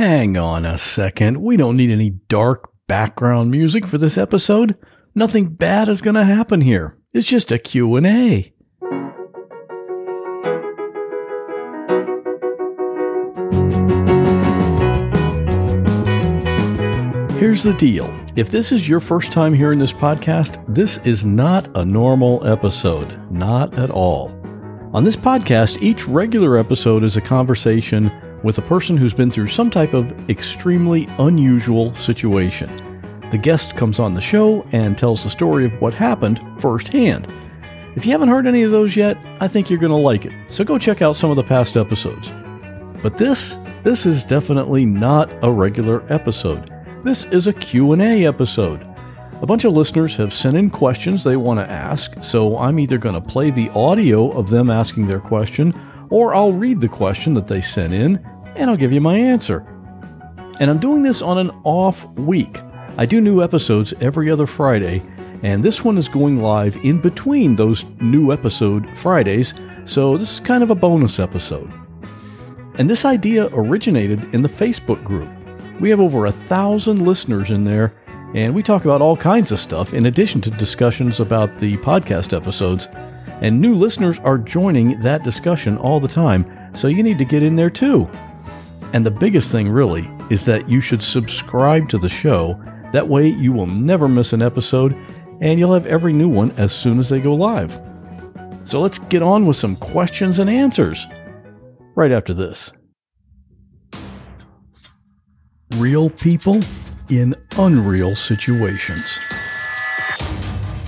Hang on a second. We don't need any dark background music for this episode. Nothing bad is going to happen here. It's just a Q&A. Here's the deal. If this is your first time hearing this podcast, this is not a normal episode. Not at all. On this podcast, each regular episode is a conversation with a person who's been through some type of extremely unusual situation. The guest comes on the show and tells the story of what happened firsthand. If you haven't heard any of those yet, I think you're going to like it. So go check out some of the past episodes. But this, this is definitely not a regular episode. This is a Q&A episode. A bunch of listeners have sent in questions they want to ask, so I'm either going to play the audio of them asking their question or I'll read the question that they sent in and I'll give you my answer. And I'm doing this on an off week. I do new episodes every other Friday, and this one is going live in between those new episode Fridays, so this is kind of a bonus episode. And this idea originated in the Facebook group. We have over a thousand listeners in there, and we talk about all kinds of stuff in addition to discussions about the podcast episodes. And new listeners are joining that discussion all the time, so you need to get in there too. And the biggest thing, really, is that you should subscribe to the show. That way, you will never miss an episode, and you'll have every new one as soon as they go live. So let's get on with some questions and answers right after this real people in unreal situations.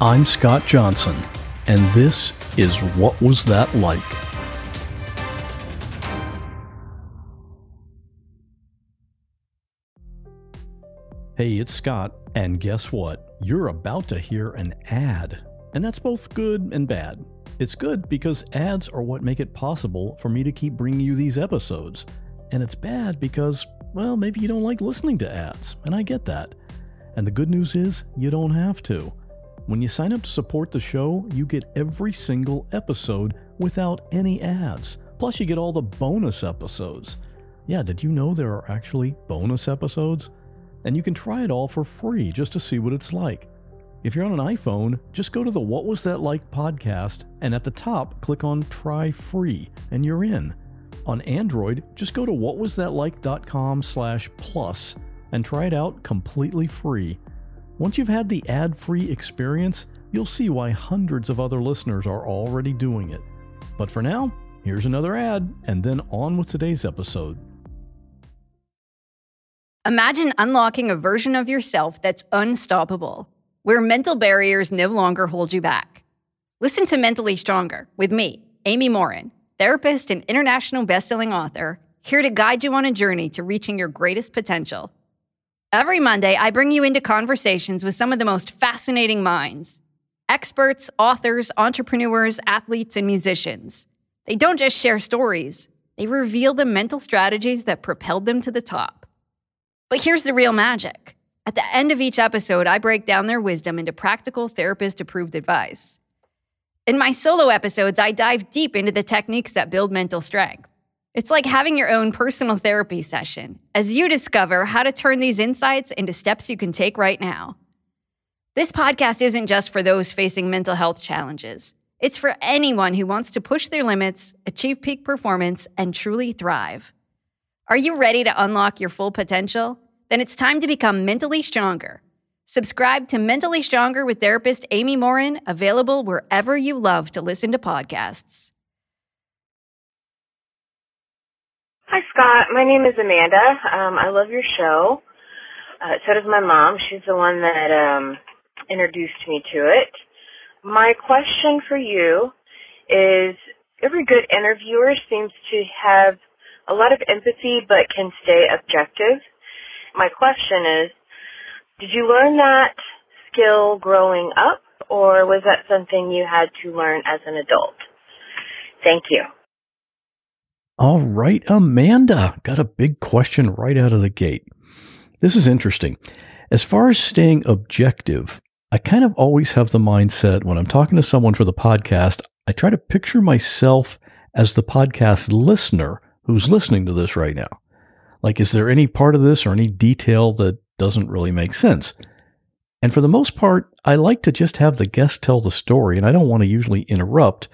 I'm Scott Johnson, and this is What Was That Like? Hey, it's Scott, and guess what? You're about to hear an ad. And that's both good and bad. It's good because ads are what make it possible for me to keep bringing you these episodes. And it's bad because, well, maybe you don't like listening to ads, and I get that. And the good news is, you don't have to. When you sign up to support the show, you get every single episode without any ads. Plus, you get all the bonus episodes. Yeah, did you know there are actually bonus episodes? And you can try it all for free just to see what it's like. If you're on an iPhone, just go to the What Was That Like podcast and at the top click on Try Free and you're in. On Android, just go to whatwasthatlike.com slash plus and try it out completely free. Once you've had the ad-free experience, you'll see why hundreds of other listeners are already doing it. But for now, here's another ad and then on with today's episode. Imagine unlocking a version of yourself that's unstoppable where mental barriers no longer hold you back. Listen to Mentally Stronger with me, Amy Morin, therapist and international best-selling author, here to guide you on a journey to reaching your greatest potential. Every Monday, I bring you into conversations with some of the most fascinating minds experts, authors, entrepreneurs, athletes, and musicians. They don't just share stories, they reveal the mental strategies that propelled them to the top. But here's the real magic at the end of each episode, I break down their wisdom into practical therapist approved advice. In my solo episodes, I dive deep into the techniques that build mental strength. It's like having your own personal therapy session as you discover how to turn these insights into steps you can take right now. This podcast isn't just for those facing mental health challenges, it's for anyone who wants to push their limits, achieve peak performance, and truly thrive. Are you ready to unlock your full potential? then it's time to become mentally stronger. Subscribe to Mentally Stronger with therapist Amy Morin, available wherever you love to listen to podcasts. Hi, Scott. My name is Amanda. Um, I love your show. Uh, so does my mom. She's the one that um, introduced me to it. My question for you is every good interviewer seems to have a lot of empathy but can stay objective. My question is, did you learn that skill growing up or was that something you had to learn as an adult? Thank you. All right, Amanda, got a big question right out of the gate. This is interesting. As far as staying objective, I kind of always have the mindset when I'm talking to someone for the podcast, I try to picture myself as the podcast listener who's listening to this right now. Like, is there any part of this or any detail that doesn't really make sense? And for the most part, I like to just have the guest tell the story, and I don't want to usually interrupt.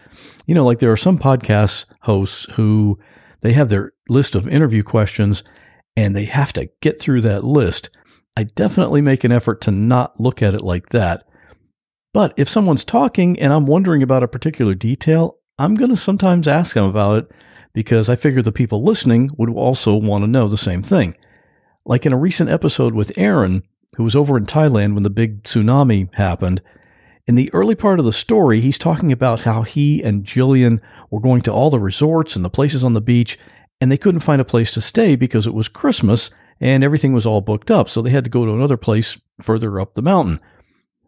You know, like there are some podcast hosts who they have their list of interview questions and they have to get through that list. I definitely make an effort to not look at it like that. But if someone's talking and I'm wondering about a particular detail, I'm going to sometimes ask them about it because I figure the people listening would also want to know the same thing. Like in a recent episode with Aaron, who was over in Thailand when the big tsunami happened. In the early part of the story, he's talking about how he and Jillian were going to all the resorts and the places on the beach, and they couldn't find a place to stay because it was Christmas and everything was all booked up, so they had to go to another place further up the mountain.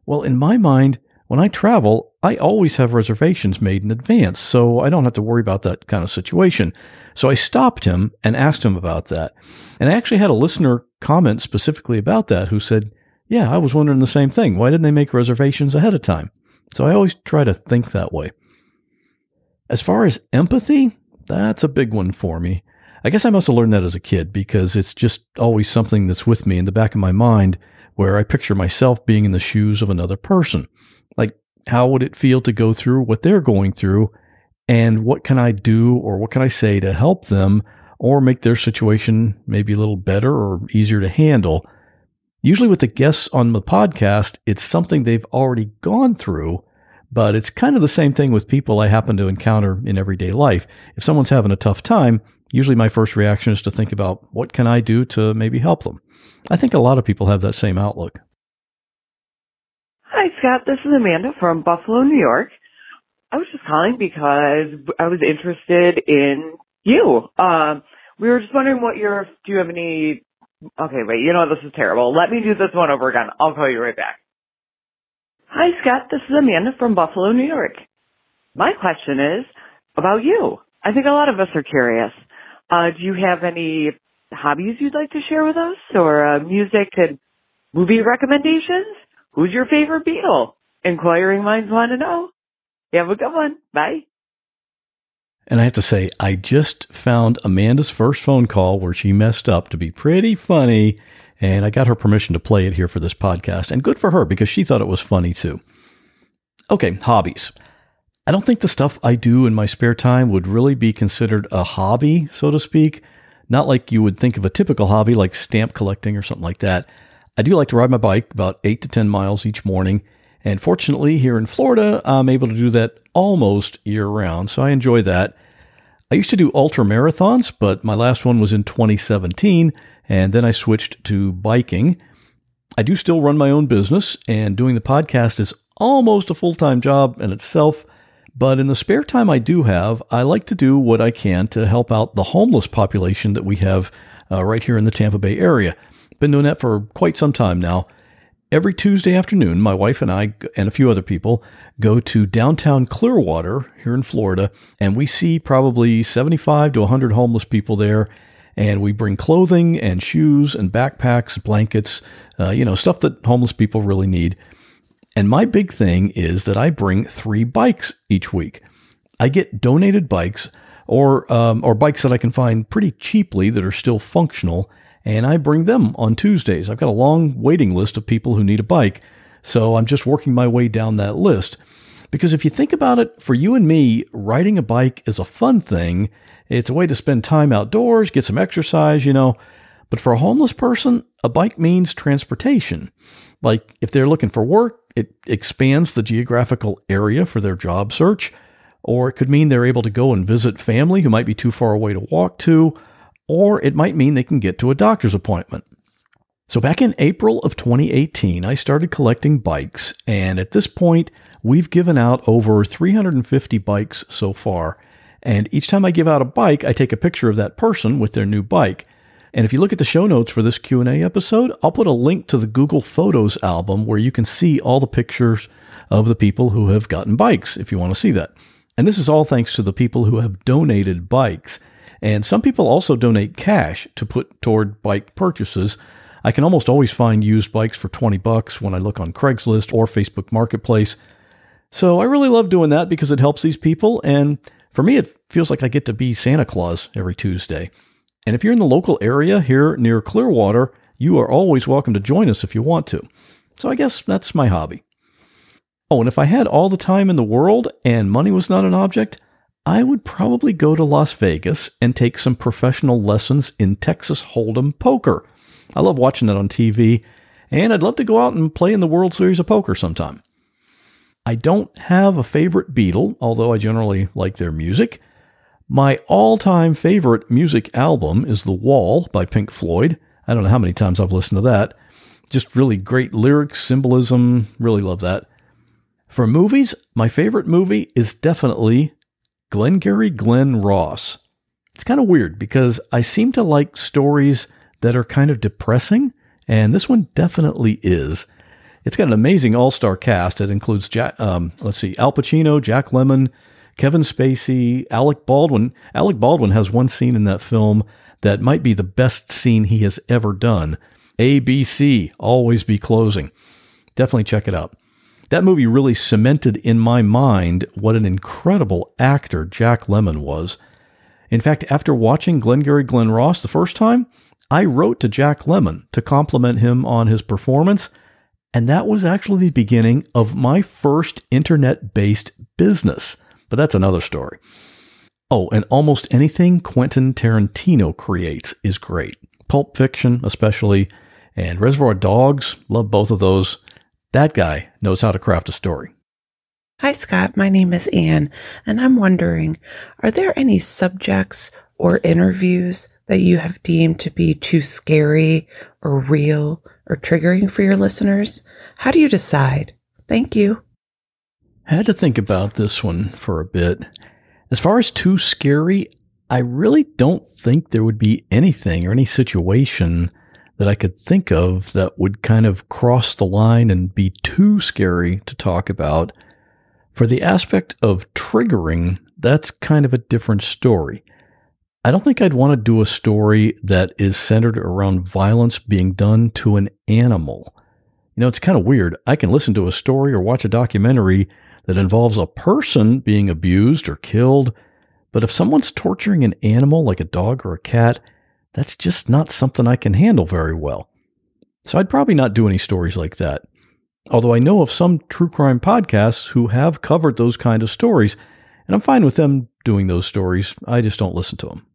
Well, in my mind, when I travel, I always have reservations made in advance, so I don't have to worry about that kind of situation. So I stopped him and asked him about that. And I actually had a listener comment specifically about that who said, Yeah, I was wondering the same thing. Why didn't they make reservations ahead of time? So I always try to think that way. As far as empathy, that's a big one for me. I guess I must have learned that as a kid because it's just always something that's with me in the back of my mind where I picture myself being in the shoes of another person. Like, how would it feel to go through what they're going through? And what can I do or what can I say to help them or make their situation maybe a little better or easier to handle? Usually, with the guests on the podcast, it's something they've already gone through, but it's kind of the same thing with people I happen to encounter in everyday life. If someone's having a tough time, usually my first reaction is to think about what can I do to maybe help them. I think a lot of people have that same outlook. Hi, Scott. This is Amanda from Buffalo, New York. I was just calling because I was interested in you. Um, we were just wondering what your, do you have any, okay, wait, you know, this is terrible. Let me do this one over again. I'll call you right back. Hi, Scott. This is Amanda from Buffalo, New York. My question is about you. I think a lot of us are curious. Uh, do you have any hobbies you'd like to share with us or uh, music and movie recommendations? Who's your favorite Beatle? Inquiring minds want to know. You have a good one. Bye. And I have to say, I just found Amanda's first phone call where she messed up to be pretty funny. And I got her permission to play it here for this podcast. And good for her because she thought it was funny too. Okay, hobbies. I don't think the stuff I do in my spare time would really be considered a hobby, so to speak. Not like you would think of a typical hobby like stamp collecting or something like that. I do like to ride my bike about eight to 10 miles each morning. And fortunately, here in Florida, I'm able to do that almost year round. So I enjoy that. I used to do ultra marathons, but my last one was in 2017. And then I switched to biking. I do still run my own business, and doing the podcast is almost a full time job in itself. But in the spare time I do have, I like to do what I can to help out the homeless population that we have uh, right here in the Tampa Bay area. Been doing that for quite some time now. Every Tuesday afternoon, my wife and I and a few other people go to downtown Clearwater here in Florida, and we see probably 75 to 100 homeless people there. And we bring clothing and shoes and backpacks, blankets, uh, you know, stuff that homeless people really need. And my big thing is that I bring three bikes each week. I get donated bikes or um, or bikes that I can find pretty cheaply that are still functional and I bring them on Tuesdays. I've got a long waiting list of people who need a bike, so I'm just working my way down that list. Because if you think about it, for you and me, riding a bike is a fun thing. It's a way to spend time outdoors, get some exercise, you know. But for a homeless person, a bike means transportation. Like if they're looking for work, it expands the geographical area for their job search. Or it could mean they're able to go and visit family who might be too far away to walk to or it might mean they can get to a doctor's appointment. So back in April of 2018, I started collecting bikes, and at this point, we've given out over 350 bikes so far. And each time I give out a bike, I take a picture of that person with their new bike. And if you look at the show notes for this Q&A episode, I'll put a link to the Google Photos album where you can see all the pictures of the people who have gotten bikes if you want to see that. And this is all thanks to the people who have donated bikes. And some people also donate cash to put toward bike purchases. I can almost always find used bikes for 20 bucks when I look on Craigslist or Facebook Marketplace. So I really love doing that because it helps these people. And for me, it feels like I get to be Santa Claus every Tuesday. And if you're in the local area here near Clearwater, you are always welcome to join us if you want to. So I guess that's my hobby. Oh, and if I had all the time in the world and money was not an object, I would probably go to Las Vegas and take some professional lessons in Texas Hold'em poker. I love watching that on TV, and I'd love to go out and play in the World Series of Poker sometime. I don't have a favorite Beatle, although I generally like their music. My all time favorite music album is The Wall by Pink Floyd. I don't know how many times I've listened to that. Just really great lyrics, symbolism, really love that. For movies, my favorite movie is definitely Glengarry Glen Ross. It's kind of weird because I seem to like stories that are kind of depressing, and this one definitely is. It's got an amazing all-star cast. It includes Jack, um, let's see, Al Pacino, Jack Lemmon, Kevin Spacey, Alec Baldwin. Alec Baldwin has one scene in that film that might be the best scene he has ever done. ABC, always be closing. Definitely check it out. That movie really cemented in my mind what an incredible actor Jack Lemmon was. In fact, after watching Glengarry Glen Ross the first time, I wrote to Jack Lemmon to compliment him on his performance, and that was actually the beginning of my first internet based business. But that's another story. Oh, and almost anything Quentin Tarantino creates is great. Pulp Fiction, especially, and Reservoir Dogs, love both of those. That guy knows how to craft a story. Hi, Scott. My name is Anne, and I'm wondering are there any subjects or interviews that you have deemed to be too scary or real or triggering for your listeners? How do you decide? Thank you. I had to think about this one for a bit. As far as too scary, I really don't think there would be anything or any situation that I could think of that would kind of cross the line and be too scary to talk about. For the aspect of triggering, that's kind of a different story. I don't think I'd want to do a story that is centered around violence being done to an animal. You know, it's kind of weird. I can listen to a story or watch a documentary that involves a person being abused or killed, but if someone's torturing an animal like a dog or a cat, that's just not something I can handle very well. So I'd probably not do any stories like that. Although I know of some true crime podcasts who have covered those kind of stories, and I'm fine with them doing those stories. I just don't listen to them.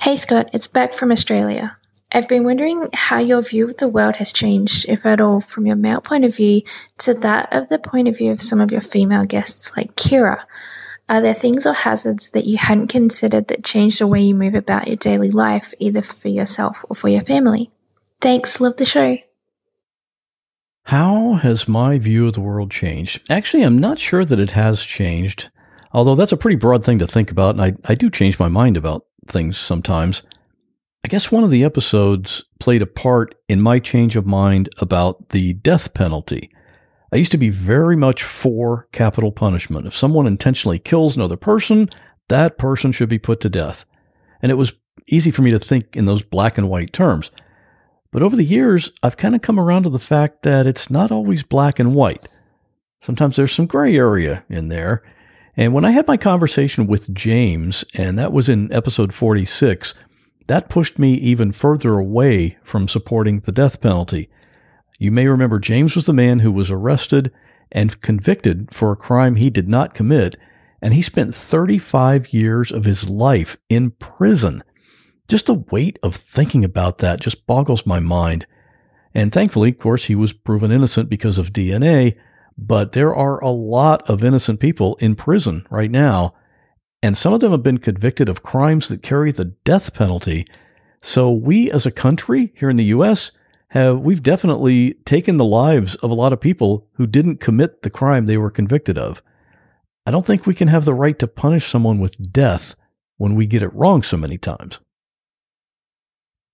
Hey Scott, it's Beck from Australia. I've been wondering how your view of the world has changed, if at all, from your male point of view to that of the point of view of some of your female guests like Kira. Are there things or hazards that you hadn't considered that changed the way you move about your daily life, either for yourself or for your family? Thanks, love the show. How has my view of the world changed? Actually, I'm not sure that it has changed, although that's a pretty broad thing to think about, and I, I do change my mind about things sometimes. I guess one of the episodes played a part in my change of mind about the death penalty. I used to be very much for capital punishment. If someone intentionally kills another person, that person should be put to death. And it was easy for me to think in those black and white terms. But over the years, I've kind of come around to the fact that it's not always black and white. Sometimes there's some gray area in there. And when I had my conversation with James, and that was in episode 46, that pushed me even further away from supporting the death penalty. You may remember James was the man who was arrested and convicted for a crime he did not commit, and he spent 35 years of his life in prison. Just the weight of thinking about that just boggles my mind. And thankfully, of course, he was proven innocent because of DNA, but there are a lot of innocent people in prison right now, and some of them have been convicted of crimes that carry the death penalty. So, we as a country here in the U.S., have we've definitely taken the lives of a lot of people who didn't commit the crime they were convicted of. I don't think we can have the right to punish someone with death when we get it wrong so many times.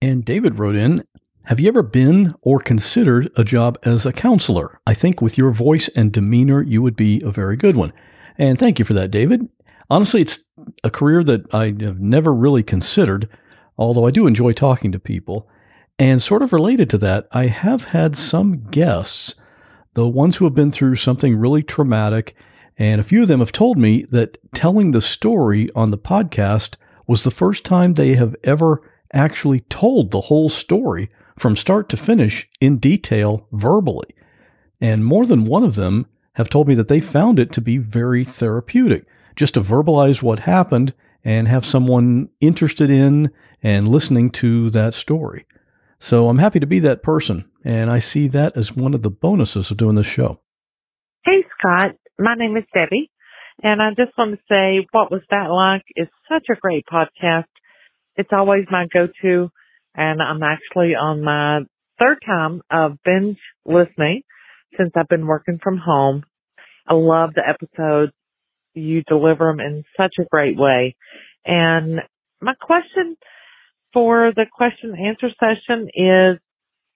And David wrote in Have you ever been or considered a job as a counselor? I think with your voice and demeanor, you would be a very good one. And thank you for that, David. Honestly, it's a career that I have never really considered, although I do enjoy talking to people. And sort of related to that, I have had some guests, the ones who have been through something really traumatic, and a few of them have told me that telling the story on the podcast was the first time they have ever actually told the whole story from start to finish in detail verbally. And more than one of them have told me that they found it to be very therapeutic just to verbalize what happened and have someone interested in and listening to that story. So I'm happy to be that person, and I see that as one of the bonuses of doing this show. Hey, Scott. My name is Debbie, and I just want to say What Was That Like is such a great podcast. It's always my go-to, and I'm actually on my third time of binge listening since I've been working from home. I love the episodes. You deliver them in such a great way. And my question for the question and answer session is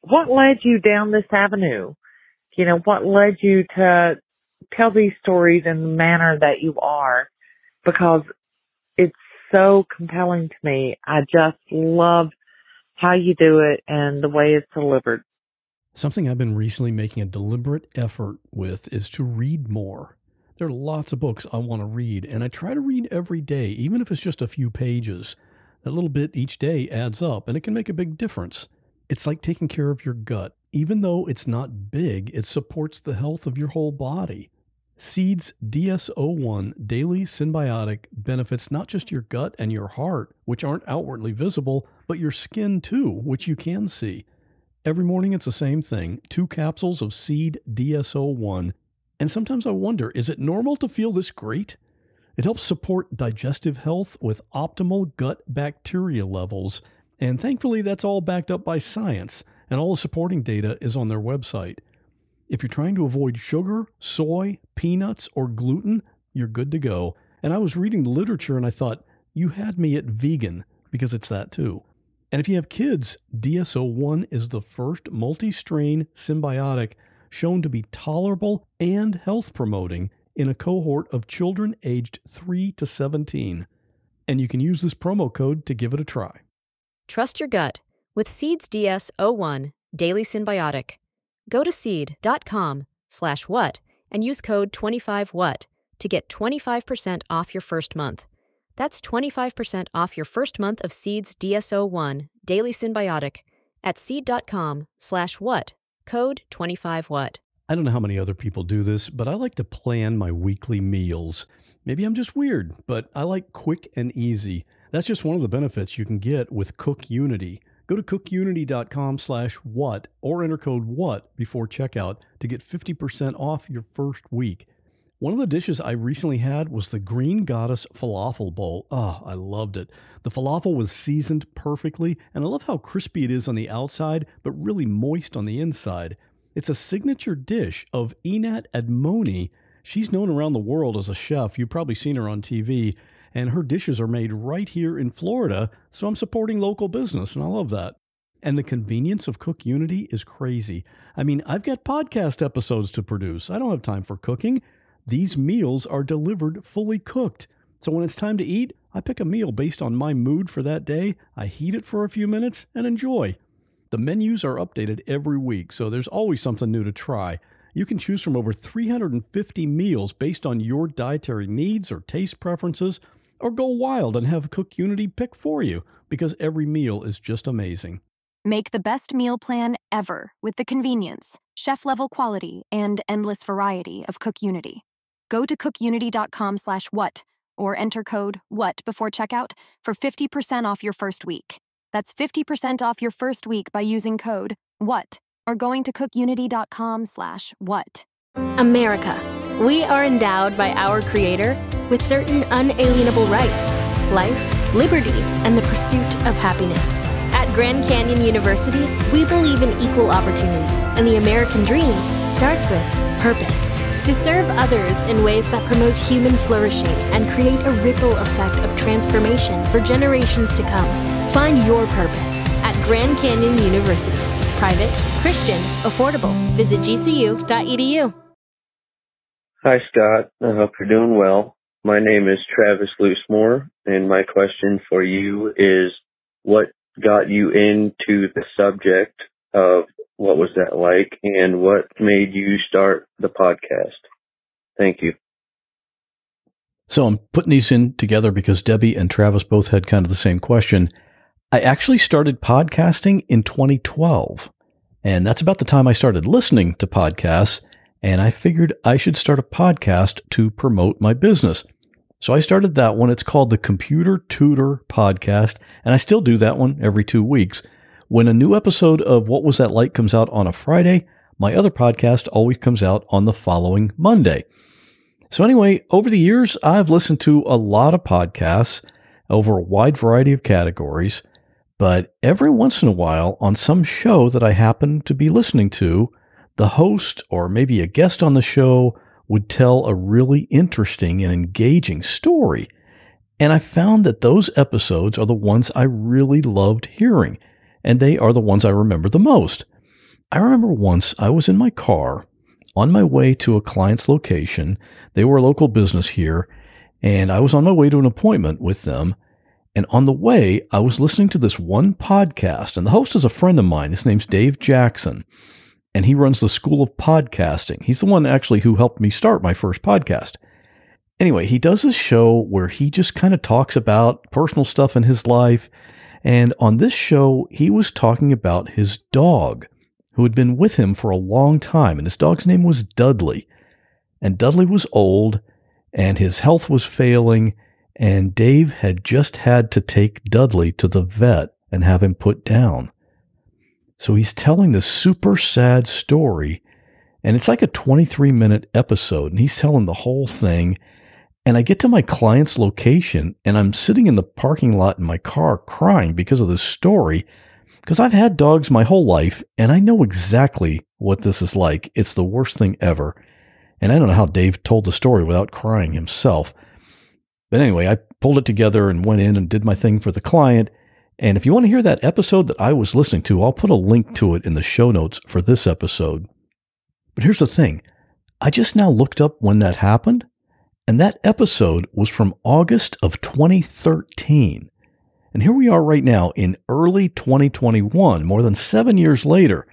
what led you down this avenue? You know, what led you to tell these stories in the manner that you are? Because it's so compelling to me. I just love how you do it and the way it's delivered. Something I've been recently making a deliberate effort with is to read more. There are lots of books I want to read, and I try to read every day, even if it's just a few pages. That little bit each day adds up, and it can make a big difference. It's like taking care of your gut. Even though it's not big, it supports the health of your whole body. Seeds DS01 Daily Synbiotic benefits not just your gut and your heart, which aren't outwardly visible, but your skin too, which you can see. Every morning it's the same thing two capsules of Seed DS01. And sometimes I wonder is it normal to feel this great? It helps support digestive health with optimal gut bacteria levels. And thankfully, that's all backed up by science, and all the supporting data is on their website. If you're trying to avoid sugar, soy, peanuts, or gluten, you're good to go. And I was reading the literature and I thought, you had me at vegan because it's that too. And if you have kids, DS01 is the first multi strain synbiotic shown to be tolerable and health promoting in a cohort of children aged 3 to 17. And you can use this promo code to give it a try. Trust your gut with Seeds DS01 Daily Synbiotic. Go to seed.com slash what and use code 25what to get 25% off your first month. That's 25% off your first month of Seeds DS01 Daily Synbiotic at seed.com slash what, code 25what. I don't know how many other people do this, but I like to plan my weekly meals. Maybe I'm just weird, but I like quick and easy. That's just one of the benefits you can get with Cook Unity. Go to cookunity.com slash what or enter code what before checkout to get 50% off your first week. One of the dishes I recently had was the Green Goddess Falafel Bowl. Oh, I loved it. The falafel was seasoned perfectly, and I love how crispy it is on the outside, but really moist on the inside. It's a signature dish of Einat Admony. She's known around the world as a chef. You've probably seen her on TV, and her dishes are made right here in Florida, so I'm supporting local business, and I love that. And the convenience of Cook Unity is crazy. I mean, I've got podcast episodes to produce. I don't have time for cooking. These meals are delivered fully cooked. So when it's time to eat, I pick a meal based on my mood for that day. I heat it for a few minutes and enjoy. The menus are updated every week, so there's always something new to try. You can choose from over 350 meals based on your dietary needs or taste preferences, or go wild and have Cook Unity pick for you because every meal is just amazing. Make the best meal plan ever with the convenience, chef level quality, and endless variety of Cook Unity. Go to cookunity.com slash what or enter code WHAT before checkout for 50% off your first week. That's 50% off your first week by using code WHAT or going to cookunity.com slash what. America. We are endowed by our Creator with certain unalienable rights life, liberty, and the pursuit of happiness. At Grand Canyon University, we believe in equal opportunity, and the American dream starts with purpose. To serve others in ways that promote human flourishing and create a ripple effect of transformation for generations to come. Find your purpose at Grand Canyon University. Private, Christian, affordable. Visit gcu.edu. Hi, Scott. I hope you're doing well. My name is Travis Loosemore, and my question for you is what got you into the subject of what was that like and what made you start the podcast? Thank you. So I'm putting these in together because Debbie and Travis both had kind of the same question. I actually started podcasting in 2012, and that's about the time I started listening to podcasts. And I figured I should start a podcast to promote my business. So I started that one. It's called the Computer Tutor Podcast, and I still do that one every two weeks. When a new episode of What Was That Like comes out on a Friday, my other podcast always comes out on the following Monday. So, anyway, over the years, I've listened to a lot of podcasts over a wide variety of categories, but every once in a while, on some show that I happen to be listening to, the host or maybe a guest on the show would tell a really interesting and engaging story. And I found that those episodes are the ones I really loved hearing and they are the ones I remember the most. I remember once I was in my car on my way to a client's location. They were a local business here, and I was on my way to an appointment with them. And on the way, I was listening to this one podcast, and the host is a friend of mine. His name's Dave Jackson, and he runs the School of Podcasting. He's the one actually who helped me start my first podcast. Anyway, he does this show where he just kind of talks about personal stuff in his life and on this show, he was talking about his dog, who had been with him for a long time. And his dog's name was Dudley. And Dudley was old, and his health was failing. And Dave had just had to take Dudley to the vet and have him put down. So he's telling this super sad story. And it's like a 23 minute episode. And he's telling the whole thing. And I get to my client's location and I'm sitting in the parking lot in my car crying because of this story. Because I've had dogs my whole life and I know exactly what this is like. It's the worst thing ever. And I don't know how Dave told the story without crying himself. But anyway, I pulled it together and went in and did my thing for the client. And if you want to hear that episode that I was listening to, I'll put a link to it in the show notes for this episode. But here's the thing I just now looked up when that happened and that episode was from August of 2013. And here we are right now in early 2021, more than seven years later.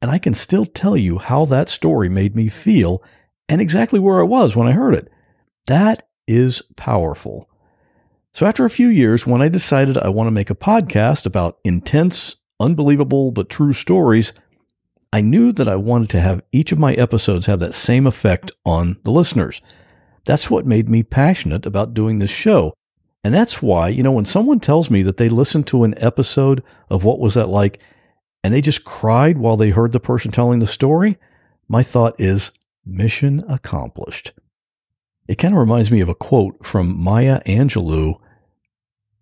And I can still tell you how that story made me feel and exactly where I was when I heard it. That is powerful. So, after a few years, when I decided I want to make a podcast about intense, unbelievable, but true stories, I knew that I wanted to have each of my episodes have that same effect on the listeners. That's what made me passionate about doing this show. And that's why, you know, when someone tells me that they listened to an episode of What Was That Like and they just cried while they heard the person telling the story, my thought is mission accomplished. It kind of reminds me of a quote from Maya Angelou.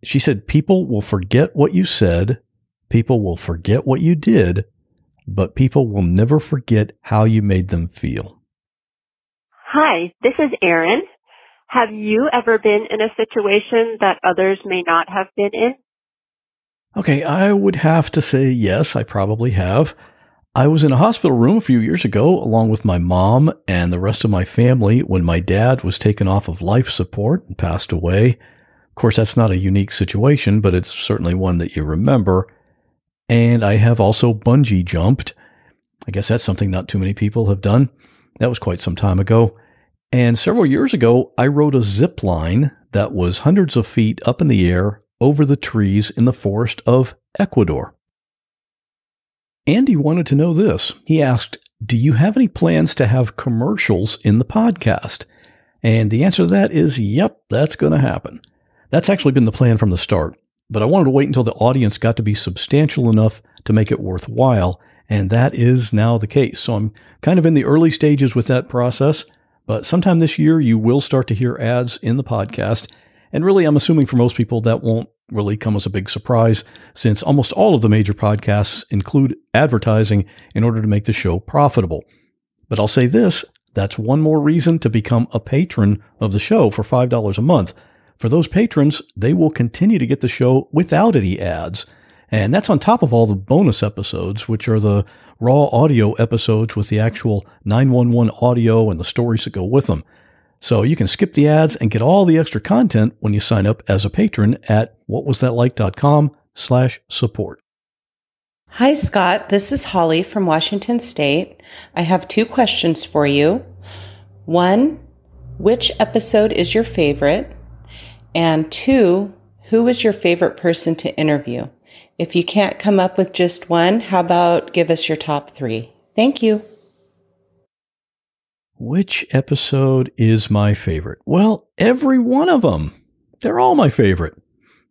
She said, People will forget what you said, people will forget what you did, but people will never forget how you made them feel. Hi, this is Erin. Have you ever been in a situation that others may not have been in? Okay, I would have to say yes, I probably have. I was in a hospital room a few years ago along with my mom and the rest of my family when my dad was taken off of life support and passed away. Of course, that's not a unique situation, but it's certainly one that you remember. And I have also bungee jumped. I guess that's something not too many people have done. That was quite some time ago. And several years ago, I rode a zip line that was hundreds of feet up in the air over the trees in the forest of Ecuador. Andy wanted to know this. He asked, Do you have any plans to have commercials in the podcast? And the answer to that is, Yep, that's going to happen. That's actually been the plan from the start. But I wanted to wait until the audience got to be substantial enough to make it worthwhile. And that is now the case. So I'm kind of in the early stages with that process. But sometime this year, you will start to hear ads in the podcast. And really, I'm assuming for most people, that won't really come as a big surprise since almost all of the major podcasts include advertising in order to make the show profitable. But I'll say this That's one more reason to become a patron of the show for $5 a month. For those patrons, they will continue to get the show without any ads. And that's on top of all the bonus episodes, which are the raw audio episodes with the actual 911 audio and the stories that go with them. So you can skip the ads and get all the extra content when you sign up as a patron at whatwasthatlike.com slash support. Hi, Scott. This is Holly from Washington State. I have two questions for you. One, which episode is your favorite? And two, who was your favorite person to interview? If you can't come up with just one, how about give us your top three? Thank you. Which episode is my favorite? Well, every one of them. They're all my favorite.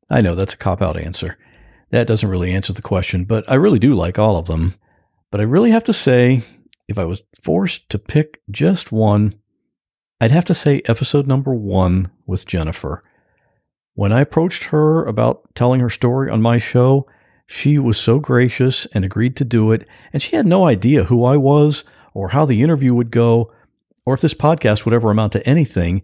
I know that's a cop out answer. That doesn't really answer the question, but I really do like all of them. But I really have to say, if I was forced to pick just one, I'd have to say episode number one with Jennifer. When I approached her about telling her story on my show, she was so gracious and agreed to do it, and she had no idea who I was or how the interview would go or if this podcast would ever amount to anything,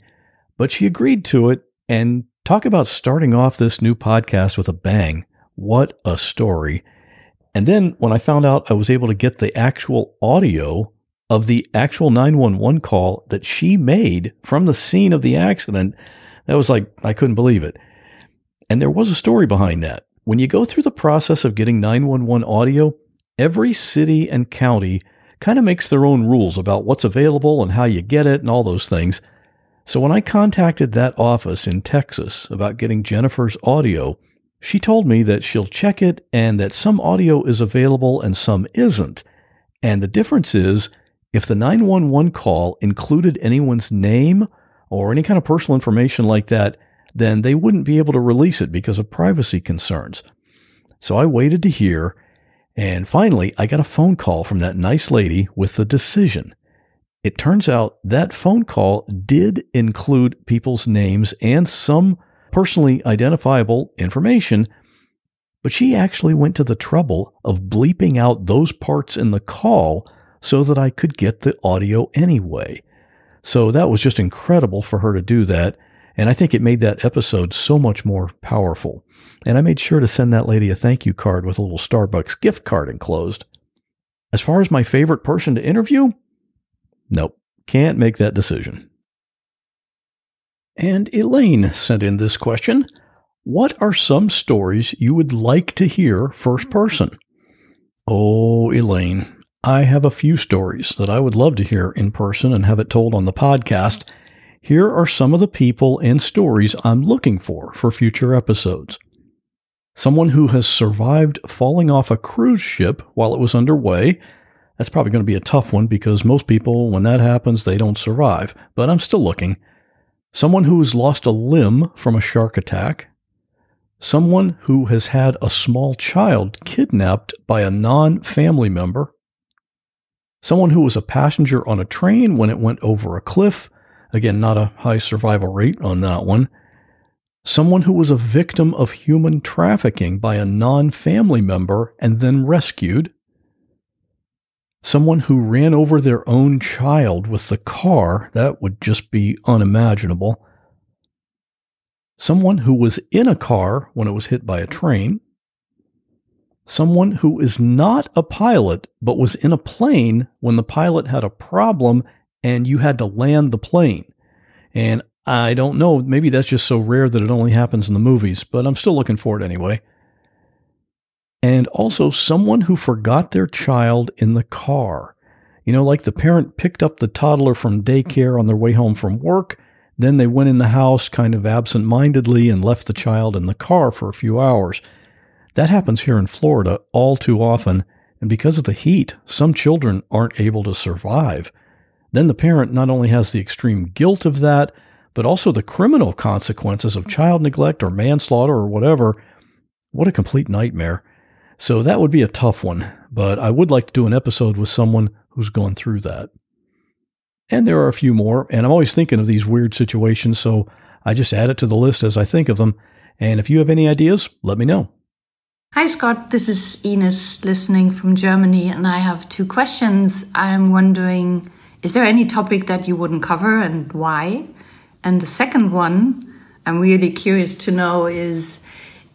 but she agreed to it. And talk about starting off this new podcast with a bang. What a story. And then when I found out I was able to get the actual audio of the actual 911 call that she made from the scene of the accident, that was like, I couldn't believe it. And there was a story behind that. When you go through the process of getting 911 audio, every city and county kind of makes their own rules about what's available and how you get it and all those things. So when I contacted that office in Texas about getting Jennifer's audio, she told me that she'll check it and that some audio is available and some isn't. And the difference is if the 911 call included anyone's name or any kind of personal information like that, then they wouldn't be able to release it because of privacy concerns. So I waited to hear, and finally, I got a phone call from that nice lady with the decision. It turns out that phone call did include people's names and some personally identifiable information, but she actually went to the trouble of bleeping out those parts in the call so that I could get the audio anyway. So that was just incredible for her to do that. And I think it made that episode so much more powerful. And I made sure to send that lady a thank you card with a little Starbucks gift card enclosed. As far as my favorite person to interview, nope, can't make that decision. And Elaine sent in this question What are some stories you would like to hear first person? Oh, Elaine, I have a few stories that I would love to hear in person and have it told on the podcast. Here are some of the people and stories I'm looking for for future episodes. Someone who has survived falling off a cruise ship while it was underway. That's probably going to be a tough one because most people, when that happens, they don't survive, but I'm still looking. Someone who has lost a limb from a shark attack. Someone who has had a small child kidnapped by a non family member. Someone who was a passenger on a train when it went over a cliff Again, not a high survival rate on that one. Someone who was a victim of human trafficking by a non family member and then rescued. Someone who ran over their own child with the car. That would just be unimaginable. Someone who was in a car when it was hit by a train. Someone who is not a pilot but was in a plane when the pilot had a problem and you had to land the plane. And I don't know, maybe that's just so rare that it only happens in the movies, but I'm still looking for it anyway. And also someone who forgot their child in the car. You know, like the parent picked up the toddler from daycare on their way home from work, then they went in the house kind of absent mindedly and left the child in the car for a few hours. That happens here in Florida all too often, and because of the heat, some children aren't able to survive. Then the parent not only has the extreme guilt of that, but also the criminal consequences of child neglect or manslaughter or whatever. What a complete nightmare. So that would be a tough one, but I would like to do an episode with someone who's gone through that. And there are a few more, and I'm always thinking of these weird situations, so I just add it to the list as I think of them. And if you have any ideas, let me know. Hi, Scott. This is Ines listening from Germany, and I have two questions. I'm wondering is there any topic that you wouldn't cover and why? And the second one, I'm really curious to know is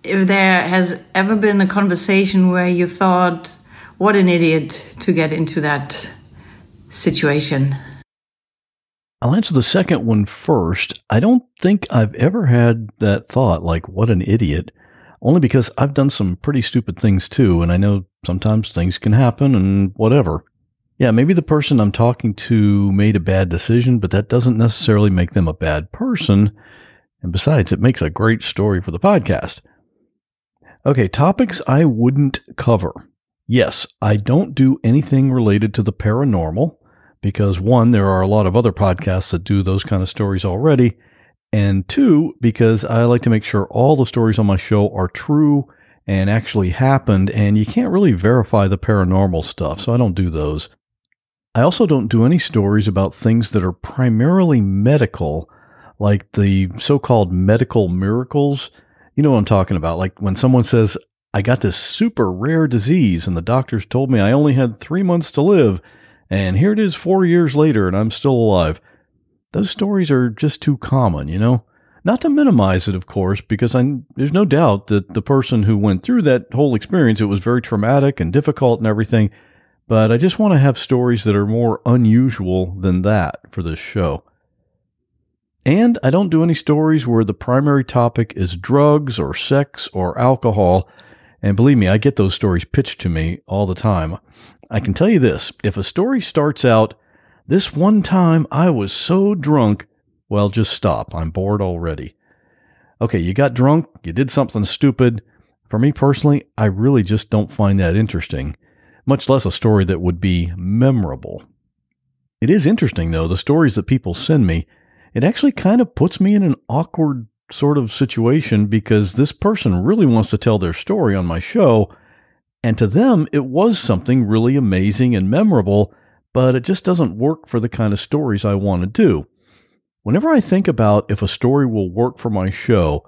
if there has ever been a conversation where you thought, what an idiot to get into that situation. I'll answer the second one first. I don't think I've ever had that thought, like, what an idiot, only because I've done some pretty stupid things too, and I know sometimes things can happen and whatever. Yeah, maybe the person I'm talking to made a bad decision, but that doesn't necessarily make them a bad person. And besides, it makes a great story for the podcast. Okay, topics I wouldn't cover. Yes, I don't do anything related to the paranormal because one, there are a lot of other podcasts that do those kind of stories already. And two, because I like to make sure all the stories on my show are true and actually happened, and you can't really verify the paranormal stuff, so I don't do those. I also don't do any stories about things that are primarily medical, like the so called medical miracles. You know what I'm talking about. Like when someone says, I got this super rare disease, and the doctors told me I only had three months to live, and here it is four years later, and I'm still alive. Those stories are just too common, you know? Not to minimize it, of course, because I, there's no doubt that the person who went through that whole experience, it was very traumatic and difficult and everything. But I just want to have stories that are more unusual than that for this show. And I don't do any stories where the primary topic is drugs or sex or alcohol. And believe me, I get those stories pitched to me all the time. I can tell you this if a story starts out, this one time I was so drunk, well, just stop. I'm bored already. Okay, you got drunk, you did something stupid. For me personally, I really just don't find that interesting much less a story that would be memorable. It is interesting, though, the stories that people send me, it actually kind of puts me in an awkward sort of situation because this person really wants to tell their story on my show. And to them, it was something really amazing and memorable, but it just doesn't work for the kind of stories I want to do. Whenever I think about if a story will work for my show,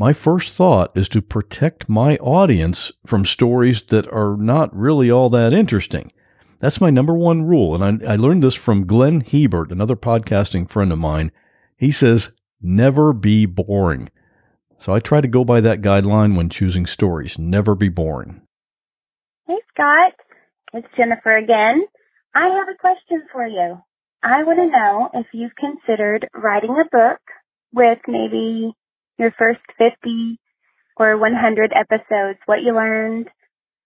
my first thought is to protect my audience from stories that are not really all that interesting. That's my number one rule. And I, I, learned this from Glenn Hebert, another podcasting friend of mine. He says, never be boring. So I try to go by that guideline when choosing stories. Never be boring. Hey, Scott. It's Jennifer again. I have a question for you. I want to know if you've considered writing a book with maybe your first 50 or 100 episodes, what you learned.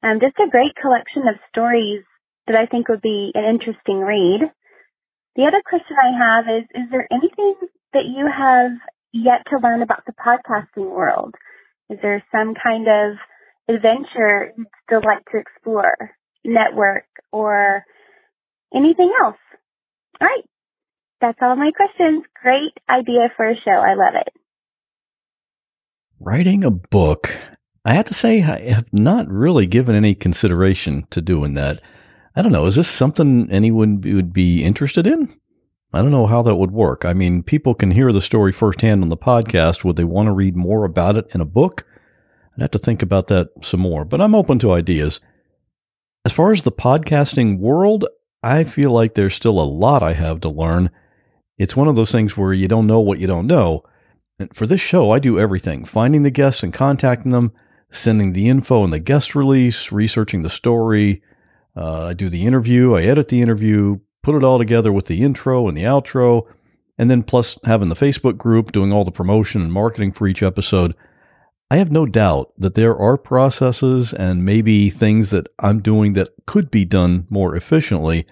Um, just a great collection of stories that I think would be an interesting read. The other question I have is, is there anything that you have yet to learn about the podcasting world? Is there some kind of adventure you'd still like to explore, network, or anything else? All right. That's all my questions. Great idea for a show. I love it. Writing a book. I have to say, I have not really given any consideration to doing that. I don't know. Is this something anyone would be interested in? I don't know how that would work. I mean, people can hear the story firsthand on the podcast. Would they want to read more about it in a book? I'd have to think about that some more, but I'm open to ideas. As far as the podcasting world, I feel like there's still a lot I have to learn. It's one of those things where you don't know what you don't know. And for this show, I do everything finding the guests and contacting them, sending the info and the guest release, researching the story. Uh, I do the interview, I edit the interview, put it all together with the intro and the outro, and then plus having the Facebook group, doing all the promotion and marketing for each episode. I have no doubt that there are processes and maybe things that I'm doing that could be done more efficiently.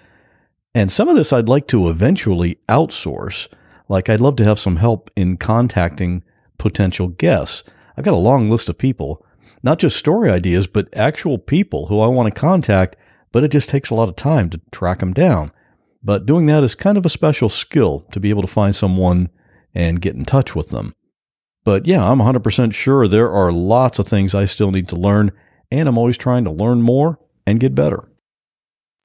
And some of this I'd like to eventually outsource. Like, I'd love to have some help in contacting potential guests. I've got a long list of people, not just story ideas, but actual people who I want to contact, but it just takes a lot of time to track them down. But doing that is kind of a special skill to be able to find someone and get in touch with them. But yeah, I'm 100% sure there are lots of things I still need to learn, and I'm always trying to learn more and get better.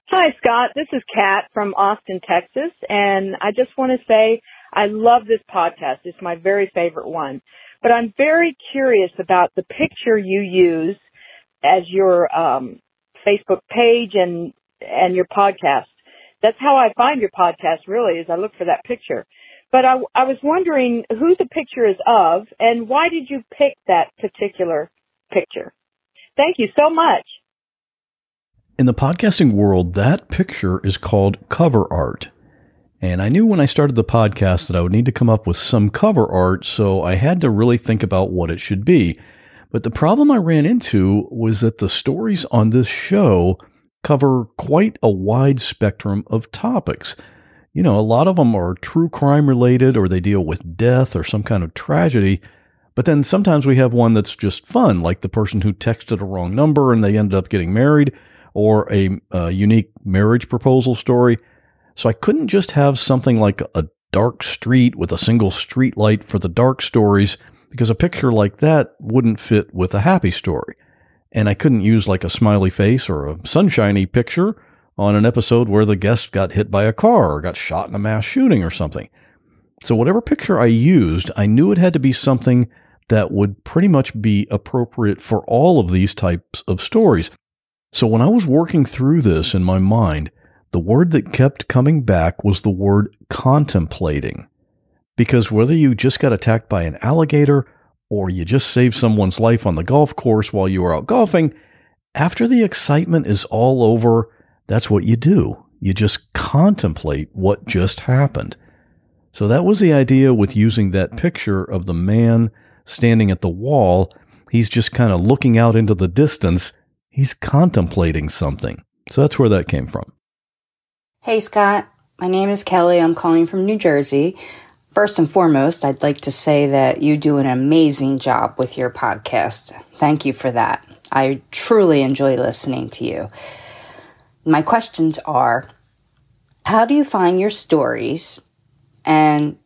Hi, Scott. This is Kat from Austin, Texas, and I just want to say I love this podcast. It's my very favorite one. But I'm very curious about the picture you use as your um, Facebook page and and your podcast. that's how I find your podcast. Really, is I look for that picture. But I, I was wondering who the picture is of, and why did you pick that particular picture? Thank you so much. In the podcasting world, that picture is called cover art. And I knew when I started the podcast that I would need to come up with some cover art, so I had to really think about what it should be. But the problem I ran into was that the stories on this show cover quite a wide spectrum of topics. You know, a lot of them are true crime related or they deal with death or some kind of tragedy. But then sometimes we have one that's just fun, like the person who texted a wrong number and they ended up getting married or a, a unique marriage proposal story. So I couldn't just have something like a dark street with a single street light for the dark stories because a picture like that wouldn't fit with a happy story. And I couldn't use like a smiley face or a sunshiny picture on an episode where the guest got hit by a car or got shot in a mass shooting or something. So whatever picture I used, I knew it had to be something that would pretty much be appropriate for all of these types of stories. So when I was working through this in my mind, the word that kept coming back was the word contemplating. Because whether you just got attacked by an alligator or you just saved someone's life on the golf course while you were out golfing, after the excitement is all over, that's what you do. You just contemplate what just happened. So that was the idea with using that picture of the man standing at the wall. He's just kind of looking out into the distance He's contemplating something. So that's where that came from. Hey, Scott. My name is Kelly. I'm calling from New Jersey. First and foremost, I'd like to say that you do an amazing job with your podcast. Thank you for that. I truly enjoy listening to you. My questions are How do you find your stories? And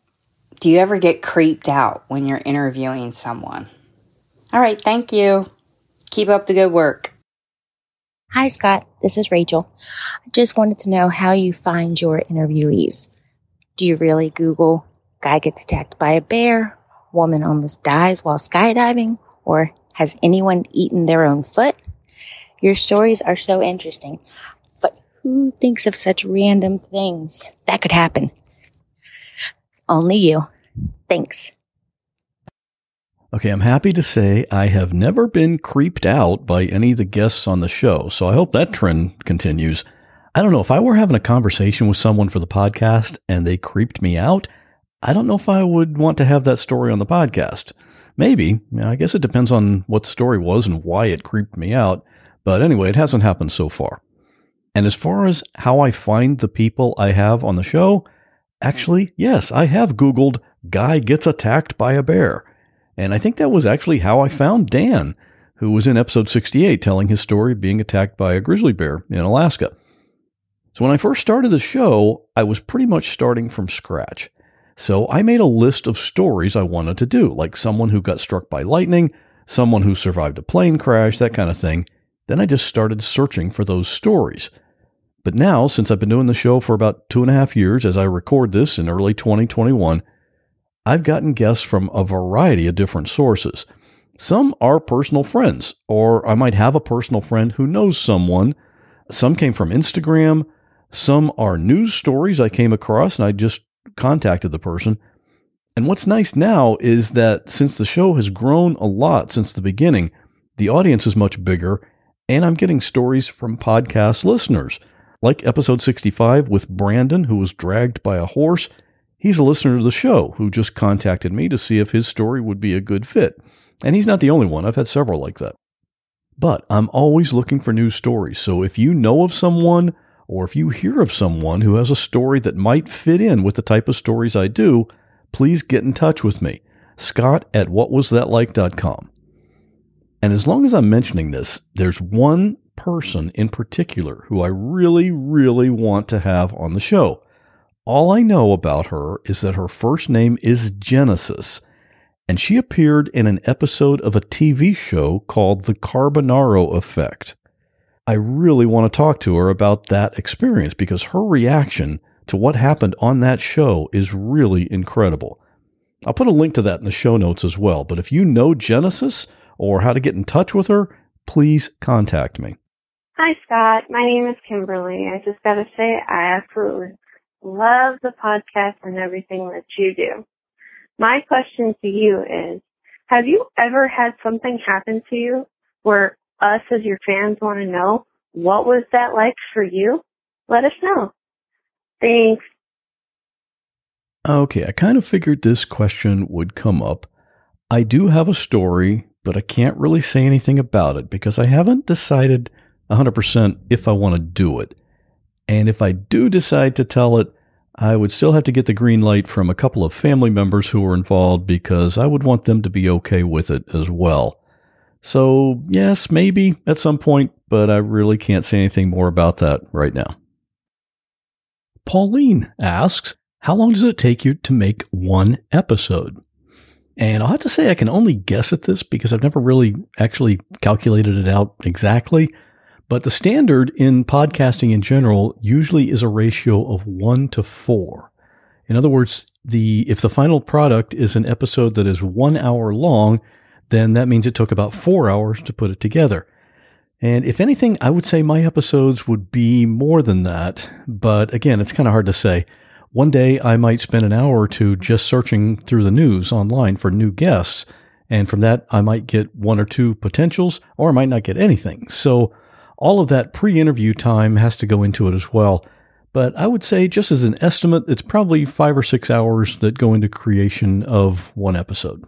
do you ever get creeped out when you're interviewing someone? All right, thank you. Keep up the good work. Hi, Scott. This is Rachel. I just wanted to know how you find your interviewees. Do you really Google guy gets attacked by a bear, woman almost dies while skydiving, or has anyone eaten their own foot? Your stories are so interesting, but who thinks of such random things that could happen? Only you. Thanks. Okay, I'm happy to say I have never been creeped out by any of the guests on the show, so I hope that mm. trend continues. I don't know if I were having a conversation with someone for the podcast and they creeped me out, I don't know if I would want to have that story on the podcast. Maybe. I guess it depends on what the story was and why it creeped me out. But anyway, it hasn't happened so far. And as far as how I find the people I have on the show, hmm. actually, yes, I have Googled guy gets attacked by a bear. And I think that was actually how I found Dan, who was in episode 68 telling his story of being attacked by a grizzly bear in Alaska. So when I first started the show, I was pretty much starting from scratch. So I made a list of stories I wanted to do, like someone who got struck by lightning, someone who survived a plane crash, that kind of thing. Then I just started searching for those stories. But now, since I've been doing the show for about two and a half years, as I record this in early 2021, I've gotten guests from a variety of different sources. Some are personal friends, or I might have a personal friend who knows someone. Some came from Instagram. Some are news stories I came across and I just contacted the person. And what's nice now is that since the show has grown a lot since the beginning, the audience is much bigger, and I'm getting stories from podcast listeners, like episode 65 with Brandon, who was dragged by a horse He's a listener to the show who just contacted me to see if his story would be a good fit. And he's not the only one, I've had several like that. But I'm always looking for new stories, so if you know of someone or if you hear of someone who has a story that might fit in with the type of stories I do, please get in touch with me. Scott at whatwasthatlike.com. And as long as I'm mentioning this, there's one person in particular who I really, really want to have on the show. All I know about her is that her first name is Genesis, and she appeared in an episode of a TV show called The Carbonaro Effect. I really want to talk to her about that experience because her reaction to what happened on that show is really incredible. I'll put a link to that in the show notes as well, but if you know Genesis or how to get in touch with her, please contact me. Hi, Scott. My name is Kimberly. I just got to say, I absolutely love the podcast and everything that you do. My question to you is, have you ever had something happen to you where us as your fans want to know what was that like for you? Let us know. Thanks. Okay, I kind of figured this question would come up. I do have a story, but I can't really say anything about it because I haven't decided 100% if I want to do it. And if I do decide to tell it, I would still have to get the green light from a couple of family members who were involved because I would want them to be okay with it as well. So, yes, maybe at some point, but I really can't say anything more about that right now. Pauline asks, How long does it take you to make one episode? And I'll have to say, I can only guess at this because I've never really actually calculated it out exactly. But the standard in podcasting in general usually is a ratio of one to four. In other words, the if the final product is an episode that is one hour long, then that means it took about four hours to put it together. And if anything, I would say my episodes would be more than that. But again, it's kind of hard to say. One day I might spend an hour or two just searching through the news online for new guests. And from that, I might get one or two potentials, or I might not get anything. So all of that pre interview time has to go into it as well. But I would say, just as an estimate, it's probably five or six hours that go into creation of one episode.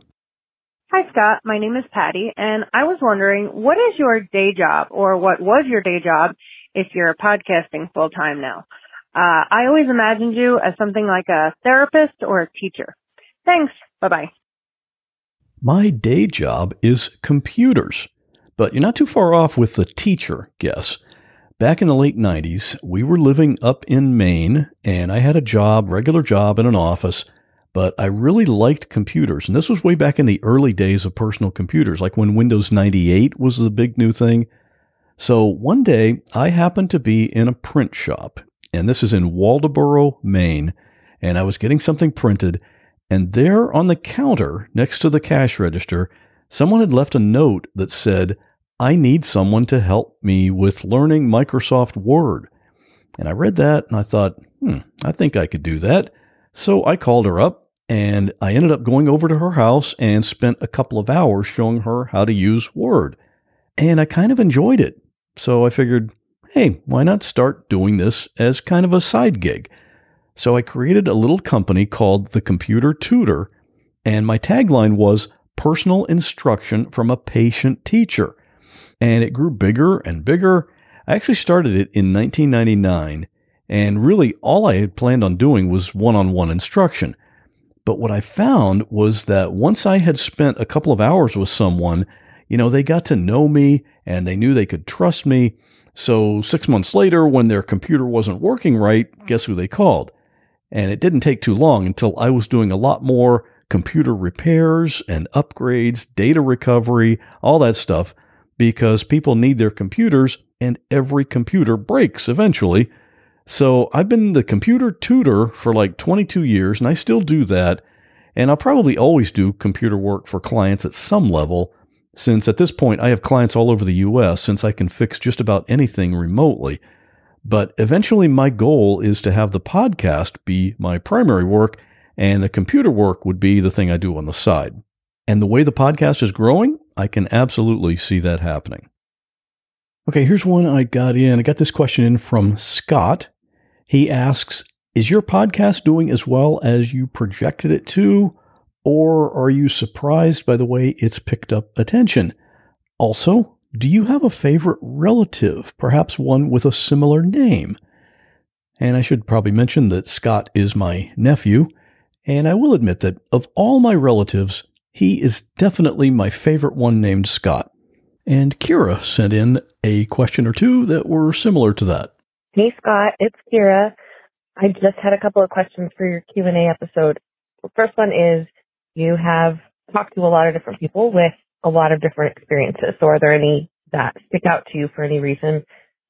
Hi, Scott. My name is Patty, and I was wondering, what is your day job, or what was your day job if you're podcasting full time now? Uh, I always imagined you as something like a therapist or a teacher. Thanks. Bye bye. My day job is computers. But you're not too far off with the teacher guess. Back in the late 90s, we were living up in Maine, and I had a job, regular job in an office, but I really liked computers. And this was way back in the early days of personal computers, like when Windows 98 was the big new thing. So one day, I happened to be in a print shop, and this is in Waldoboro, Maine, and I was getting something printed, and there on the counter next to the cash register, someone had left a note that said, I need someone to help me with learning Microsoft Word. And I read that and I thought, hmm, I think I could do that. So I called her up and I ended up going over to her house and spent a couple of hours showing her how to use Word. And I kind of enjoyed it. So I figured, hey, why not start doing this as kind of a side gig? So I created a little company called The Computer Tutor, and my tagline was personal instruction from a patient teacher. And it grew bigger and bigger. I actually started it in 1999, and really all I had planned on doing was one on one instruction. But what I found was that once I had spent a couple of hours with someone, you know, they got to know me and they knew they could trust me. So six months later, when their computer wasn't working right, guess who they called? And it didn't take too long until I was doing a lot more computer repairs and upgrades, data recovery, all that stuff, because people need their computers and every computer breaks eventually. So I've been the computer tutor for like 22 years and I still do that. And I'll probably always do computer work for clients at some level, since at this point I have clients all over the US, since I can fix just about anything remotely. But eventually, my goal is to have the podcast be my primary work and the computer work would be the thing I do on the side. And the way the podcast is growing, I can absolutely see that happening. Okay, here's one I got in. I got this question in from Scott. He asks Is your podcast doing as well as you projected it to, or are you surprised by the way it's picked up attention? Also, do you have a favorite relative, perhaps one with a similar name? And I should probably mention that Scott is my nephew. And I will admit that of all my relatives, he is definitely my favorite one named Scott. And Kira sent in a question or two that were similar to that. Hey Scott, it's Kira. I just had a couple of questions for your Q&A episode. First one is you have talked to a lot of different people with a lot of different experiences. So are there any that stick out to you for any reason?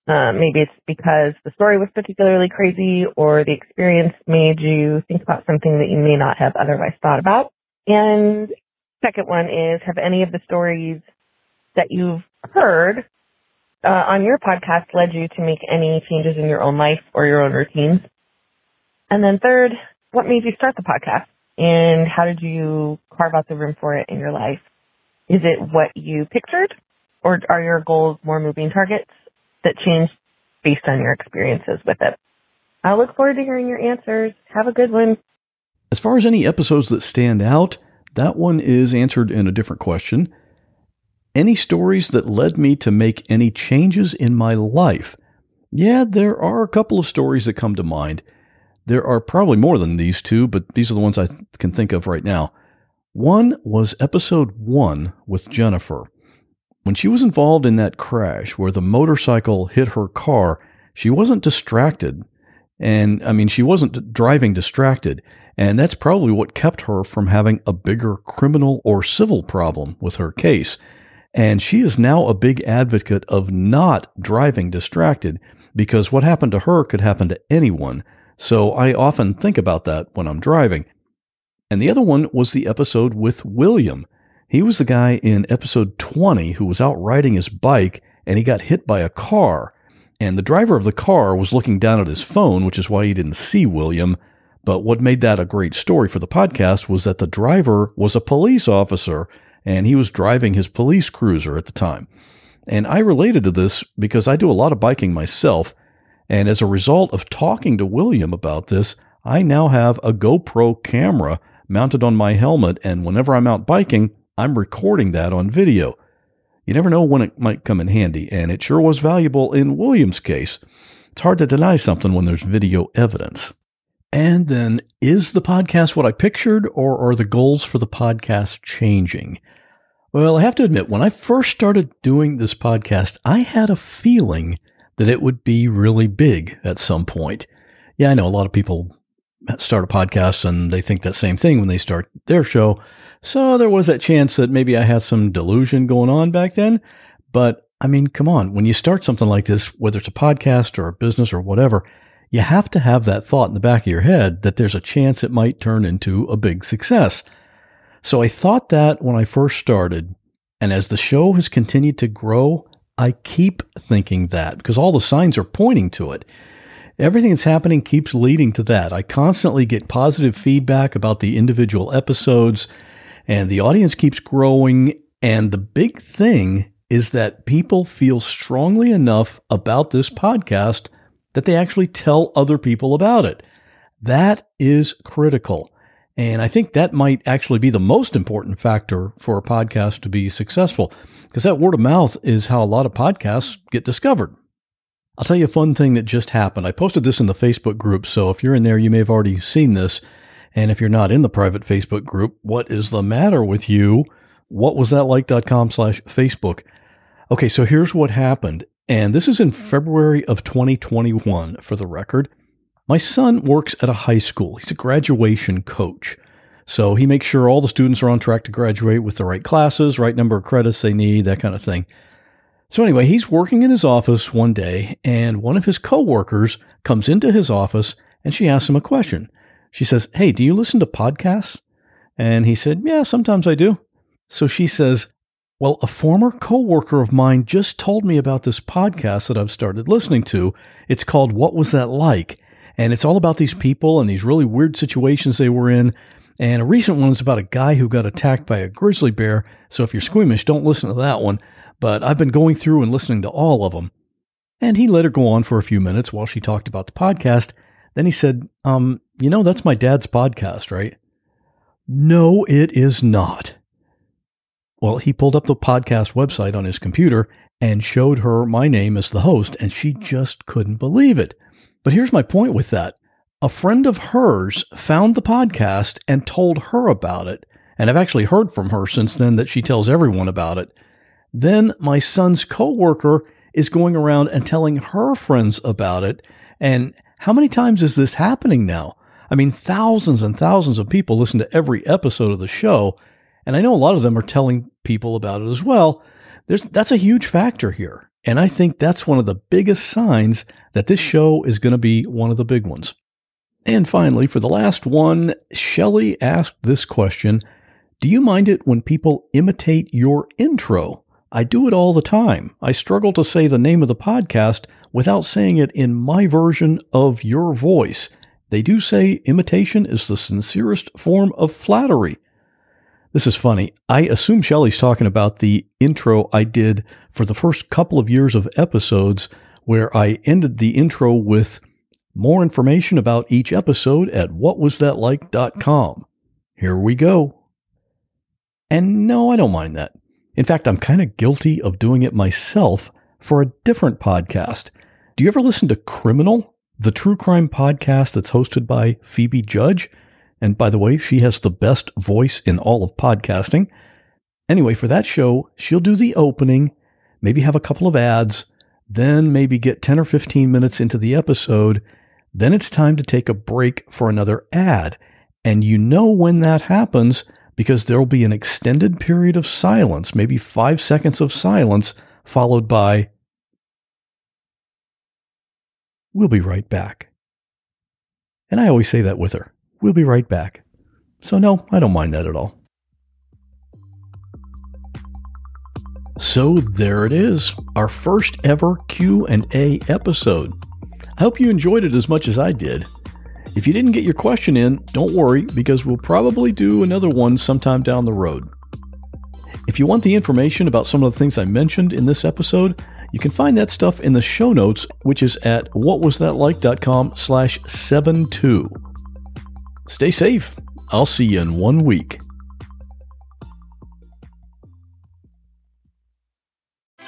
Um, maybe it's because the story was particularly crazy or the experience made you think about something that you may not have otherwise thought about. And second one is, have any of the stories that you've heard uh, on your podcast led you to make any changes in your own life or your own routines? And then third, what made you start the podcast? And how did you carve out the room for it in your life? Is it what you pictured? Or are your goals more moving targets that change based on your experiences with it? I look forward to hearing your answers. Have a good one. As far as any episodes that stand out, that one is answered in a different question. Any stories that led me to make any changes in my life? Yeah, there are a couple of stories that come to mind. There are probably more than these two, but these are the ones I th- can think of right now. One was episode one with Jennifer. When she was involved in that crash where the motorcycle hit her car, she wasn't distracted. And I mean, she wasn't driving distracted. And that's probably what kept her from having a bigger criminal or civil problem with her case. And she is now a big advocate of not driving distracted because what happened to her could happen to anyone. So I often think about that when I'm driving. And the other one was the episode with William. He was the guy in episode 20 who was out riding his bike and he got hit by a car. And the driver of the car was looking down at his phone, which is why he didn't see William. But what made that a great story for the podcast was that the driver was a police officer and he was driving his police cruiser at the time. And I related to this because I do a lot of biking myself. And as a result of talking to William about this, I now have a GoPro camera mounted on my helmet. And whenever I'm out biking, I'm recording that on video. You never know when it might come in handy, and it sure was valuable in William's case. It's hard to deny something when there's video evidence. And then, is the podcast what I pictured, or are the goals for the podcast changing? Well, I have to admit, when I first started doing this podcast, I had a feeling that it would be really big at some point. Yeah, I know a lot of people start a podcast and they think that same thing when they start their show. So there was that chance that maybe I had some delusion going on back then. But I mean, come on, when you start something like this, whether it's a podcast or a business or whatever, you have to have that thought in the back of your head that there's a chance it might turn into a big success. So I thought that when I first started. And as the show has continued to grow, I keep thinking that because all the signs are pointing to it. Everything that's happening keeps leading to that. I constantly get positive feedback about the individual episodes, and the audience keeps growing. And the big thing is that people feel strongly enough about this podcast that they actually tell other people about it. That is critical. And I think that might actually be the most important factor for a podcast to be successful because that word of mouth is how a lot of podcasts get discovered. I'll tell you a fun thing that just happened. I posted this in the Facebook group, so if you're in there, you may have already seen this. And if you're not in the private Facebook group, what is the matter with you? What was that like.com slash Facebook? Okay, so here's what happened. And this is in February of 2021 for the record. My son works at a high school. He's a graduation coach. So he makes sure all the students are on track to graduate with the right classes, right number of credits they need, that kind of thing. So anyway, he's working in his office one day and one of his coworkers comes into his office and she asks him a question. She says, "Hey, do you listen to podcasts?" And he said, "Yeah, sometimes I do." So she says, "Well, a former coworker of mine just told me about this podcast that I've started listening to. It's called What Was That Like?" And it's all about these people and these really weird situations they were in. And a recent one is about a guy who got attacked by a grizzly bear. So if you're squeamish, don't listen to that one but I've been going through and listening to all of them. And he let her go on for a few minutes while she talked about the podcast. Then he said, Um, you know, that's my dad's podcast, right? No, it is not. Well, he pulled up the podcast website on his computer and showed her my name as the host, and she just couldn't believe it. But here's my point with that a friend of hers found the podcast and told her about it. And I've actually heard from her since then that she tells everyone about it. Then my son's coworker is going around and telling her friends about it. And how many times is this happening now? I mean, thousands and thousands of people listen to every episode of the show. And I know a lot of them are telling people about it as well. There's, that's a huge factor here. And I think that's one of the biggest signs that this show is going to be one of the big ones. And finally, for the last one, Shelley asked this question Do you mind it when people imitate your intro? I do it all the time. I struggle to say the name of the podcast without saying it in my version of your voice. They do say imitation is the sincerest form of flattery. This is funny. I assume Shelley's talking about the intro I did for the first couple of years of episodes, where I ended the intro with more information about each episode at whatwasthatlike.com. Here we go. And no, I don't mind that. In fact, I'm kind of guilty of doing it myself for a different podcast. Do you ever listen to Criminal, the true crime podcast that's hosted by Phoebe Judge? And by the way, she has the best voice in all of podcasting. Anyway, for that show, she'll do the opening, maybe have a couple of ads, then maybe get 10 or 15 minutes into the episode. Then it's time to take a break for another ad. And you know when that happens because there'll be an extended period of silence, maybe five seconds of silence, followed by, We'll be right back. And I always say that with her. We'll be right back. So no, I don't mind that at all. So there it is, our first ever Q&A episode. I hope you enjoyed it as much as I did. If you didn't get your question in, don't worry because we'll probably do another one sometime down the road. If you want the information about some of the things I mentioned in this episode, you can find that stuff in the show notes, which is at whatwasthatlike.com slash 72. Stay safe. I'll see you in one week.